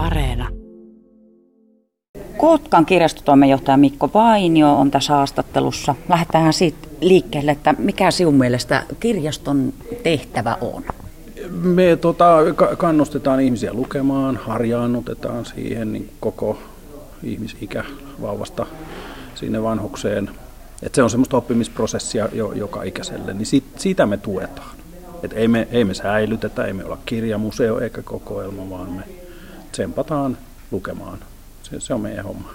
Areena. Kotkan kirjastotoimenjohtaja Mikko Vainio on tässä haastattelussa. Lähdetään siitä liikkeelle, että mikä sinun mielestä kirjaston tehtävä on? Me tota, kannustetaan ihmisiä lukemaan, harjaannutetaan siihen niin koko ihmisikä vauvasta sinne vanhukseen. Et se on semmoista oppimisprosessia jo, joka ikäiselle, niin sit, siitä me tuetaan. Et ei, me, ei me säilytetä, ei me olla kirjamuseo eikä kokoelma, vaan me tsempataan lukemaan. Se, se on meidän homma.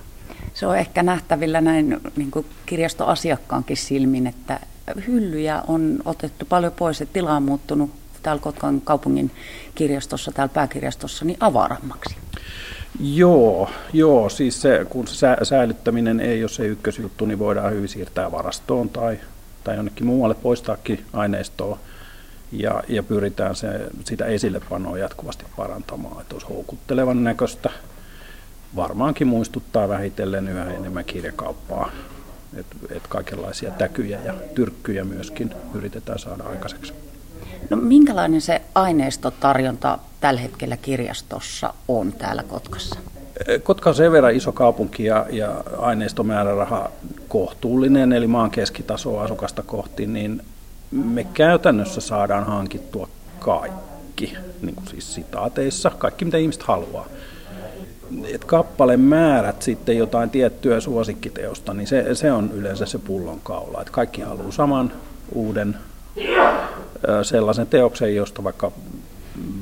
Se on ehkä nähtävillä näin niin kuin kirjastoasiakkaankin silmin, että hyllyjä on otettu paljon pois, että tila on muuttunut täällä Kotkan kaupungin kirjastossa, täällä pääkirjastossa, niin avarammaksi. Joo, joo, siis se, kun se säilyttäminen ei ole se ykkösjuttu, niin voidaan hyvin siirtää varastoon tai, tai jonnekin muualle poistaakin aineistoa. Ja, ja pyritään se, sitä esillepanoa jatkuvasti parantamaan, että olisi houkuttelevan näköistä. Varmaankin muistuttaa vähitellen yhä enemmän kirjakauppaa, että et kaikenlaisia täkyjä ja tyrkkyjä myöskin yritetään saada aikaiseksi. No, minkälainen se aineistotarjonta tällä hetkellä kirjastossa on täällä Kotkassa? Kotka on sen verran iso kaupunki ja, ja aineistomääräraha kohtuullinen, eli maan keskitaso asukasta kohti, niin me käytännössä saadaan hankittua kaikki, niin kuin siis sitaateissa, kaikki mitä ihmiset haluaa. Et kappaleen määrät sitten jotain tiettyä suosikkiteosta, niin se, se on yleensä se pullonkaula. Et kaikki haluaa saman uuden sellaisen teoksen, josta vaikka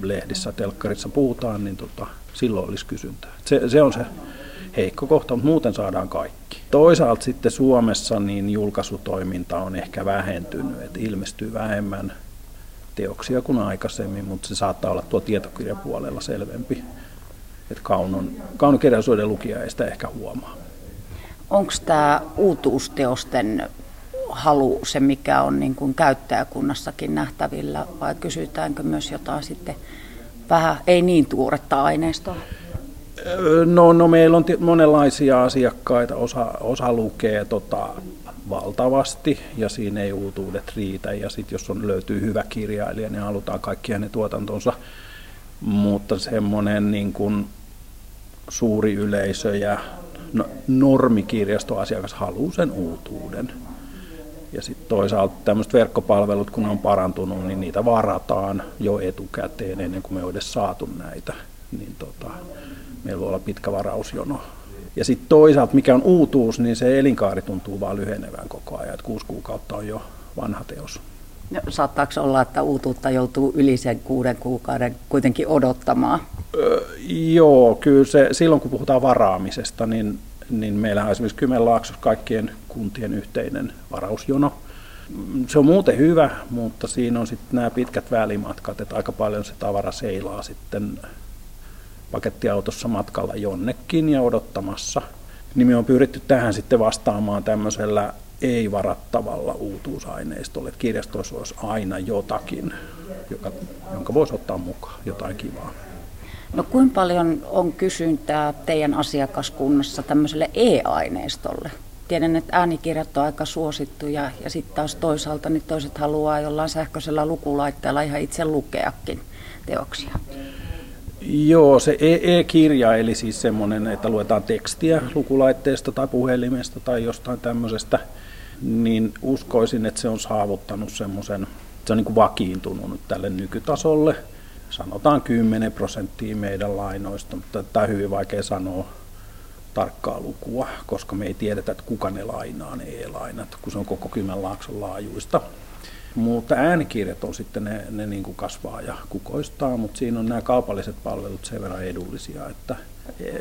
lehdissä, telkkarissa puhutaan, niin tota, silloin olisi kysyntää. Se, se on se heikko kohta, mutta muuten saadaan kaikki. Toisaalta sitten Suomessa niin julkaisutoiminta on ehkä vähentynyt, että ilmestyy vähemmän teoksia kuin aikaisemmin, mutta se saattaa olla tuo tietokirjapuolella selvempi. Että kaunon, kaunokirjallisuuden lukija ei sitä ehkä huomaa. Onko tämä uutuusteosten halu se, mikä on niin kuin käyttäjäkunnassakin nähtävillä, vai kysytäänkö myös jotain sitten vähän ei niin tuoretta aineistoa? No, no meillä on monenlaisia asiakkaita, osa, osa lukee tota, valtavasti ja siinä ei uutuudet riitä ja sitten jos on, löytyy hyvä kirjailija, niin halutaan kaikki hänen tuotantonsa, mutta semmoinen niin kuin suuri yleisö ja no, normikirjastoasiakas haluaa sen uutuuden. Ja sitten toisaalta tämmöiset verkkopalvelut, kun ne on parantunut, niin niitä varataan jo etukäteen ennen kuin me on edes saatu näitä. Niin tota, meillä voi olla pitkä varausjono. Ja sitten toisaalta, mikä on uutuus, niin se elinkaari tuntuu vaan lyhenevän koko ajan, että kuusi kuukautta on jo vanha teos. No, saattaako olla, että uutuutta joutuu yli sen kuuden kuukauden kuitenkin odottamaan? Öö, joo, kyllä se, silloin kun puhutaan varaamisesta, niin, niin meillä on esimerkiksi Kymenlaaksossa kaikkien kuntien yhteinen varausjono. Se on muuten hyvä, mutta siinä on sitten nämä pitkät välimatkat, että aika paljon se tavara seilaa sitten pakettiautossa matkalla jonnekin ja odottamassa. Niin me on pyritty tähän sitten vastaamaan tämmöisellä ei-varattavalla uutuusaineistolla, että kirjastoissa olisi aina jotakin, joka, jonka voisi ottaa mukaan, jotain kivaa. No kuinka paljon on kysyntää teidän asiakaskunnassa tämmöiselle e-aineistolle? Tiedän, että äänikirjat on aika suosittuja ja sitten taas toisaalta niin toiset haluaa jollain sähköisellä lukulaitteella ihan itse lukeakin teoksia. Joo, se e- e-kirja, eli siis semmoinen, että luetaan tekstiä lukulaitteesta tai puhelimesta tai jostain tämmöisestä, niin uskoisin, että se on saavuttanut semmoisen, se on niin kuin vakiintunut nyt tälle nykytasolle. Sanotaan 10 prosenttia meidän lainoista, mutta tämä on hyvin vaikea sanoa tarkkaa lukua, koska me ei tiedetä, että kuka ne lainaa, ne e-lainat, kun se on koko Kymenlaakson laajuista. Mutta äänikirjat on sitten, ne, ne niin kuin kasvaa ja kukoistaa, mutta siinä on nämä kaupalliset palvelut sen verran edullisia, että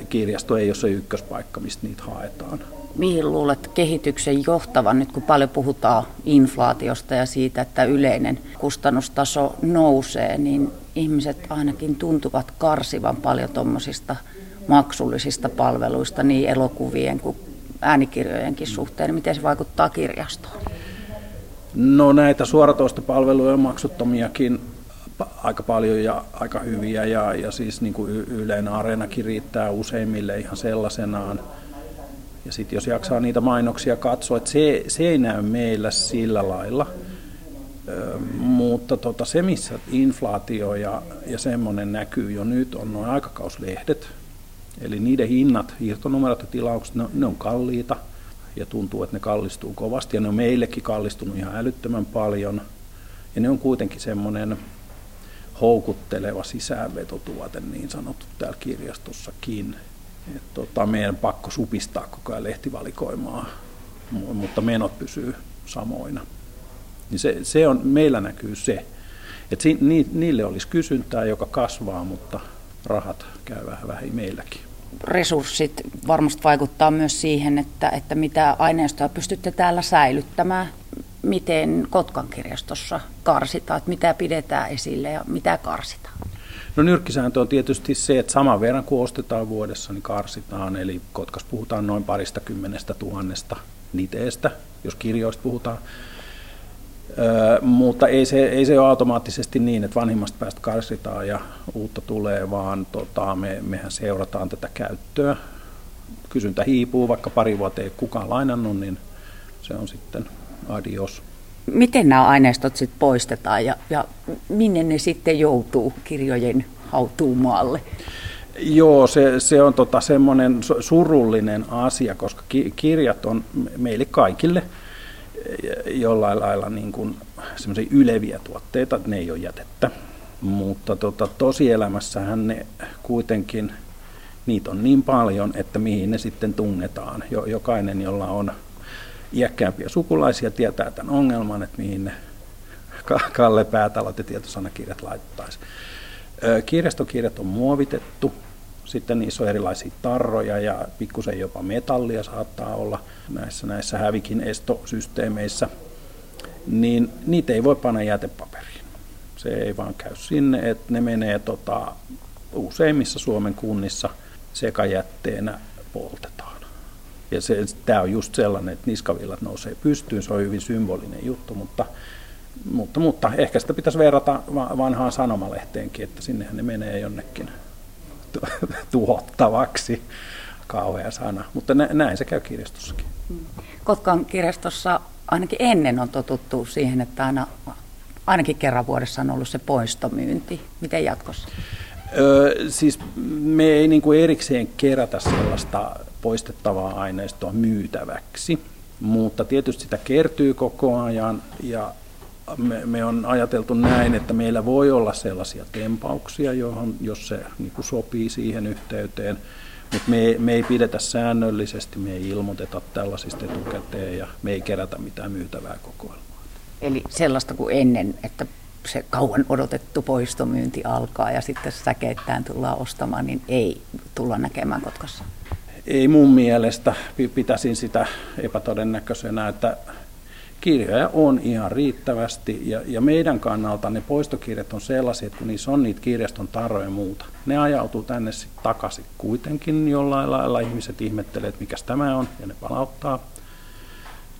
kirjasto ei ole se ykköspaikka, mistä niitä haetaan. Mihin luulet kehityksen johtavan nyt, kun paljon puhutaan inflaatiosta ja siitä, että yleinen kustannustaso nousee, niin ihmiset ainakin tuntuvat karsivan paljon tuommoisista maksullisista palveluista niin elokuvien kuin äänikirjojenkin suhteen. Miten se vaikuttaa kirjastoon? No näitä suoratoistopalveluja on maksuttomiakin aika paljon ja aika hyviä ja, ja siis niin kuin Yleen Areenakin riittää useimmille ihan sellaisenaan. Ja sitten jos jaksaa niitä mainoksia katsoa, että se, se ei näy meillä sillä lailla. Ö, mutta tota, se, missä inflaatio ja, ja semmoinen näkyy jo nyt, on nuo aikakauslehdet. Eli niiden hinnat, irtonumerot ja tilaukset, ne, ne on kalliita ja tuntuu, että ne kallistuu kovasti ja ne on meillekin kallistunut ihan älyttömän paljon. Ja ne on kuitenkin semmoinen houkutteleva sisäänvetotuote niin sanottu täällä kirjastossakin. Et tota, meidän pakko supistaa koko ajan lehtivalikoimaa, mutta menot pysyy samoina. Niin se, se on, meillä näkyy se, että niille olisi kysyntää, joka kasvaa, mutta rahat käy vähän vähin meilläkin. Resurssit varmasti vaikuttaa myös siihen, että, että mitä aineistoa pystytte täällä säilyttämään. Miten Kotkan kirjastossa karsitaan, että mitä pidetään esille ja mitä karsitaan? No nyrkkisääntö on tietysti se, että saman verran kuin ostetaan vuodessa, niin karsitaan. Eli Kotkas puhutaan noin parista kymmenestä tuhannesta liteestä, jos kirjoista puhutaan. Öö, mutta ei se, ei se ole automaattisesti niin, että vanhimmasta päästä karsitaan ja uutta tulee, vaan tota, me, mehän seurataan tätä käyttöä. Kysyntä hiipuu, vaikka pari vuotta ei kukaan lainannut, niin se on sitten adios. Miten nämä aineistot sitten poistetaan ja, ja minne ne sitten joutuu kirjojen hautuumaalle? Joo, se, se on tota semmoinen surullinen asia, koska ki, kirjat on meille kaikille jollain lailla niin kuin semmoisia yleviä tuotteita, ne ei ole jätettä. Mutta tota, tosielämässähän ne kuitenkin, niitä on niin paljon, että mihin ne sitten tunnetaan. Jokainen, jolla on iäkkäämpiä sukulaisia tietää tämän ongelman, että mihin ne Kalle Päätalot ja tietosanakirjat laittaisi. Kirjastokirjat on muovitettu, sitten niissä on erilaisia tarroja ja pikkusen jopa metallia saattaa olla näissä, näissä hävikin estosysteemeissä, niin niitä ei voi panna jätepaperiin. Se ei vaan käy sinne, että ne menee tota, useimmissa Suomen kunnissa sekajätteenä poltetaan. Ja se, tämä on just sellainen, että niskavillat nousee pystyyn, se on hyvin symbolinen juttu, mutta, mutta, mutta ehkä sitä pitäisi verrata vanhaan sanomalehteenkin, että sinnehän ne menee jonnekin tuhottavaksi. Kauhea sana, mutta näin se käy kirjastossakin. Kotkan kirjastossa ainakin ennen on totuttu siihen, että aina, ainakin kerran vuodessa on ollut se poistomyynti. Miten jatkossa? Öö, siis me ei niin kuin erikseen kerätä sellaista poistettavaa aineistoa myytäväksi, mutta tietysti sitä kertyy koko ajan ja me, me on ajateltu näin, että meillä voi olla sellaisia tempauksia, johon, jos se niin kuin sopii siihen yhteyteen, mutta me, me ei pidetä säännöllisesti, me ei ilmoiteta tällaisista etukäteen ja me ei kerätä mitään myytävää kokoelmaa. Eli sellaista kuin ennen, että se kauan odotettu poistomyynti alkaa ja sitten säkeittäin tullaan ostamaan, niin ei tulla näkemään Kotkassa? Ei mun mielestä. Pitäisin sitä epätodennäköisenä, että kirjoja on ihan riittävästi ja, ja meidän kannalta ne poistokirjat on sellaisia, että kun niissä on niitä kirjaston tarroja ja muuta, ne ajautuu tänne sitten takaisin kuitenkin jollain lailla. Ihmiset ihmettelee, että mikä tämä on ja ne palauttaa.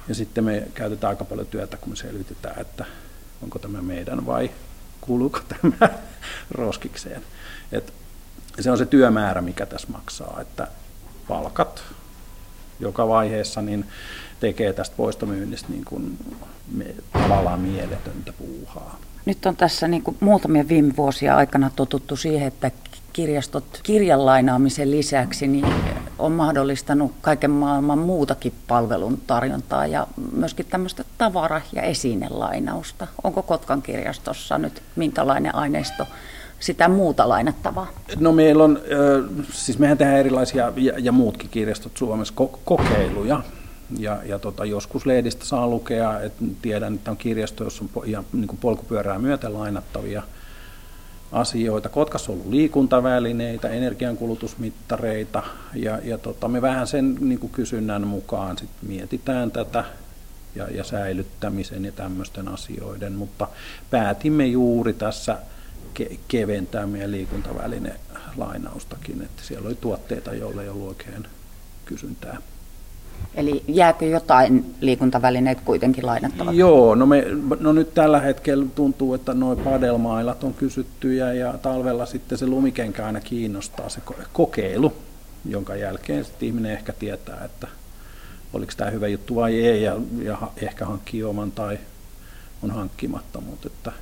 Ja sitten me käytetään aika paljon työtä, kun me selvitetään, että onko tämä meidän vai kuuluuko tämä roskikseen. Et se on se työmäärä, mikä tässä maksaa, että palkat joka vaiheessa, niin tekee tästä poistomyynnistä niin kuin me, tavallaan mieletöntä puuhaa. Nyt on tässä niin kuin muutamia viime vuosia aikana totuttu siihen, että kirjastot kirjan lainaamisen lisäksi niin on mahdollistanut kaiken maailman muutakin palvelun tarjontaa ja myöskin tämmöistä tavara- ja esinelainausta. Onko Kotkan kirjastossa nyt minkälainen aineisto sitä muuta lainattavaa? No meillä on, siis mehän tehdään erilaisia ja, ja muutkin kirjastot Suomessa kokeiluja ja, ja tota, joskus lehdistä saa lukea, että tiedän, että on kirjasto, jossa on ihan niin kuin polkupyörää myöten lainattavia asioita. Kotkassa on ollut liikuntavälineitä, energiankulutusmittareita ja, ja tota, me vähän sen niin kuin kysynnän mukaan sit mietitään tätä ja, ja säilyttämisen ja tämmöisten asioiden, mutta päätimme juuri tässä ke- keventää meidän liikuntaväline lainaustakin, että siellä oli tuotteita, joille ei ollut oikein kysyntää. Eli jääkö jotain liikuntavälineet kuitenkin lainattavaksi? Joo, no, me, no nyt tällä hetkellä tuntuu, että nuo padelmailat on kysyttyjä ja talvella sitten se lumikenkä aina kiinnostaa se kokeilu, jonka jälkeen sitten ihminen ehkä tietää, että oliko tämä hyvä juttu vai ei ja, ja ehkä hankkii oman tai on hankkimatta, mutta että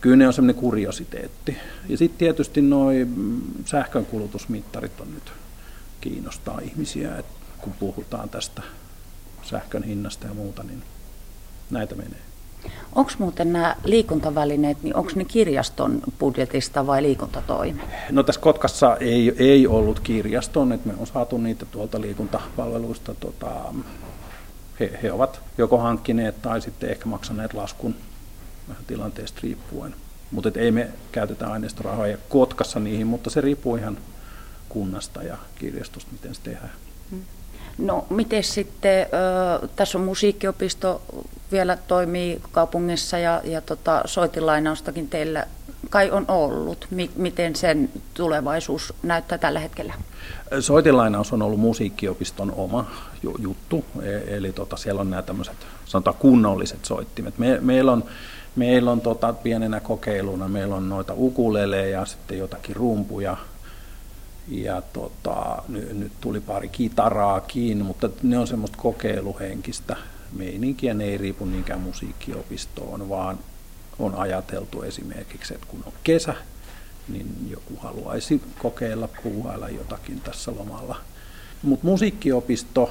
kyllä ne on semmoinen kuriositeetti. Ja sitten tietysti nuo sähkönkulutusmittarit on nyt kiinnostaa ihmisiä, että kun puhutaan tästä sähkön hinnasta ja muuta, niin näitä menee. Onko muuten nämä liikuntavälineet, niin onko ne kirjaston budjetista vai liikuntatoimi? No tässä Kotkassa ei, ei ollut kirjaston, että me on saatu niitä tuolta liikuntapalveluista. Tota, he, he ovat joko hankkineet tai sitten ehkä maksaneet laskun vähän tilanteesta riippuen. Mutta ei me käytetä aineistorahoja Kotkassa niihin, mutta se riippuu ihan kunnasta ja kirjastosta, miten se tehdään. Hmm. No miten sitten, tässä on musiikkiopisto vielä toimii kaupungissa ja, ja tota, soitilainaustakin teillä kai on ollut. miten sen tulevaisuus näyttää tällä hetkellä? Soitilainaus on ollut musiikkiopiston oma juttu, e, eli tota, siellä on nämä tämmöiset sanotaan kunnolliset soittimet. Me, meillä on, meillä on tota, pienenä kokeiluna, meillä on noita ukuleleja ja sitten jotakin rumpuja, ja tota, nyt, nyt tuli pari kitaraakin, mutta ne on semmoista kokeiluhenkistä meininkiä, ne ei riipu niinkään musiikkiopistoon, vaan on ajateltu esimerkiksi, että kun on kesä, niin joku haluaisi kokeilla puuhailla jotakin tässä lomalla. Mutta musiikkiopisto,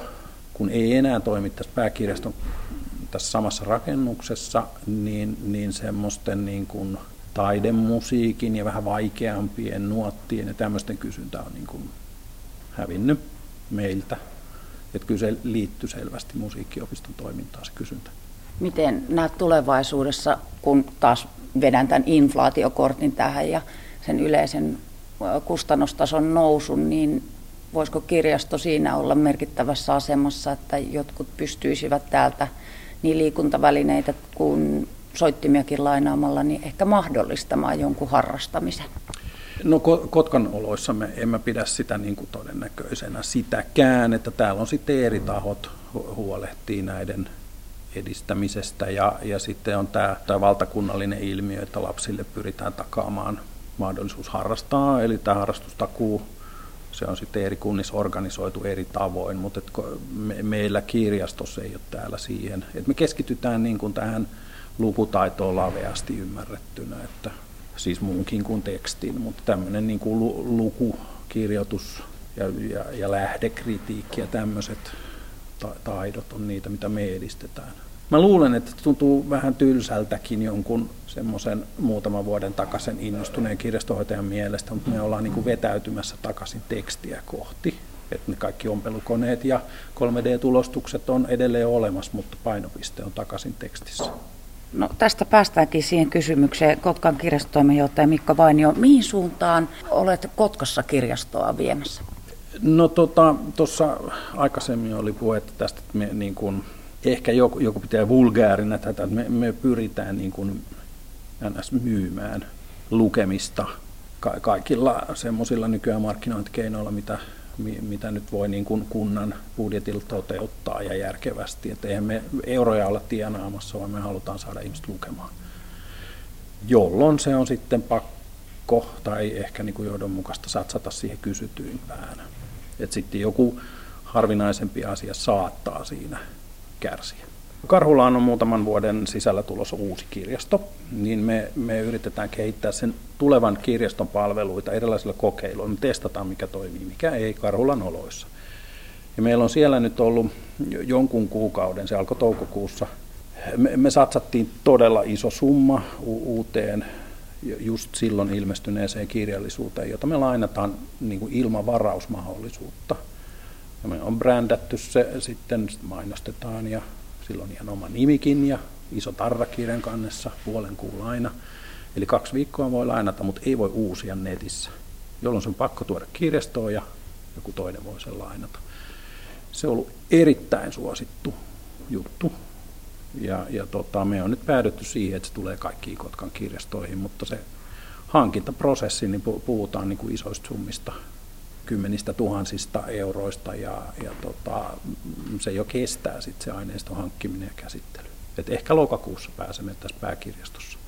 kun ei enää toimi tässä pääkirjaston tässä samassa rakennuksessa, niin, niin semmoisten niin kuin taidemusiikin ja vähän vaikeampien nuottien ja tämmöisten kysyntä on niin kuin hävinnyt meiltä. Että kyllä se liittyy selvästi musiikkiopiston toimintaan se kysyntä. Miten näet tulevaisuudessa, kun taas vedän tämän inflaatiokortin tähän ja sen yleisen kustannustason nousun, niin voisiko kirjasto siinä olla merkittävässä asemassa, että jotkut pystyisivät täältä niin liikuntavälineitä kuin soittimiakin lainaamalla, niin ehkä mahdollistamaan jonkun harrastamisen? No Kotkan oloissa me emme pidä sitä niin kuin todennäköisenä sitäkään, että täällä on sitten eri tahot huolehtii näiden edistämisestä ja, ja sitten on tämä, tämä valtakunnallinen ilmiö, että lapsille pyritään takaamaan mahdollisuus harrastaa, eli tämä harrastustakuu, se on sitten eri kunnissa organisoitu eri tavoin, mutta et me, meillä kirjastossa ei ole täällä siihen, että me keskitytään niin kuin tähän lukutaitoon laveasti ymmärrettynä, että siis muunkin kuin tekstin, mutta tämmöinen niin kuin luku, kirjoitus ja, ja, ja lähdekritiikki ja tämmöiset ta- taidot on niitä, mitä me edistetään. Mä luulen, että tuntuu vähän tylsältäkin jonkun semmoisen muutaman vuoden takaisin innostuneen kirjastohoitajan mielestä, mutta me ollaan niin kuin vetäytymässä takaisin tekstiä kohti. Että ne kaikki ompelukoneet ja 3D-tulostukset on edelleen olemassa, mutta painopiste on takaisin tekstissä. No, tästä päästäänkin siihen kysymykseen. Kotkan kirjastotoimenjohtaja Mikko Vainio, mihin suuntaan olet Kotkassa kirjastoa viemässä? No tuossa tota, aikaisemmin oli puhetta tästä, että me niin kuin, ehkä joku, joku pitää vulgaarina tätä, että me, me pyritään niin kuin, ns. myymään lukemista ka- kaikilla semmoisilla nykyään markkinointikeinoilla, mitä mitä nyt voi niin kuin kunnan budjetilla toteuttaa ja järkevästi. Että eihän me euroja olla tienaamassa, vaan me halutaan saada ihmiset lukemaan. Jolloin se on sitten pakko tai ehkä niin kuin johdonmukaista satsata siihen kysytyimpään. Että sitten joku harvinaisempi asia saattaa siinä kärsiä. Karhulaan on muutaman vuoden sisällä tulossa uusi kirjasto, niin me, me yritetään kehittää sen tulevan kirjaston palveluita erilaisilla kokeiluilla. Me testataan, mikä toimii, mikä ei Karhulan oloissa. Ja meillä on siellä nyt ollut jonkun kuukauden, se alkoi toukokuussa. Me, me satsattiin todella iso summa u- uuteen just silloin ilmestyneeseen kirjallisuuteen, jota me lainataan niin kuin ilman varausmahdollisuutta. Ja me on brändätty se, sitten mainostetaan ja silloin ihan oma nimikin ja iso tarrakirjan kannessa, puolen kuun laina. Eli kaksi viikkoa voi lainata, mutta ei voi uusia netissä, jolloin se on pakko tuoda kirjastoon ja joku toinen voi sen lainata. Se on ollut erittäin suosittu juttu. Ja, ja tota, me on nyt päädytty siihen, että se tulee kaikkiin Kotkan kirjastoihin, mutta se hankintaprosessi, niin puhutaan niin kuin isoista summista, kymmenistä tuhansista euroista ja, ja tota, se jo kestää sit se aineiston hankkiminen ja käsittely. Et ehkä lokakuussa pääsemme tässä pääkirjastossa.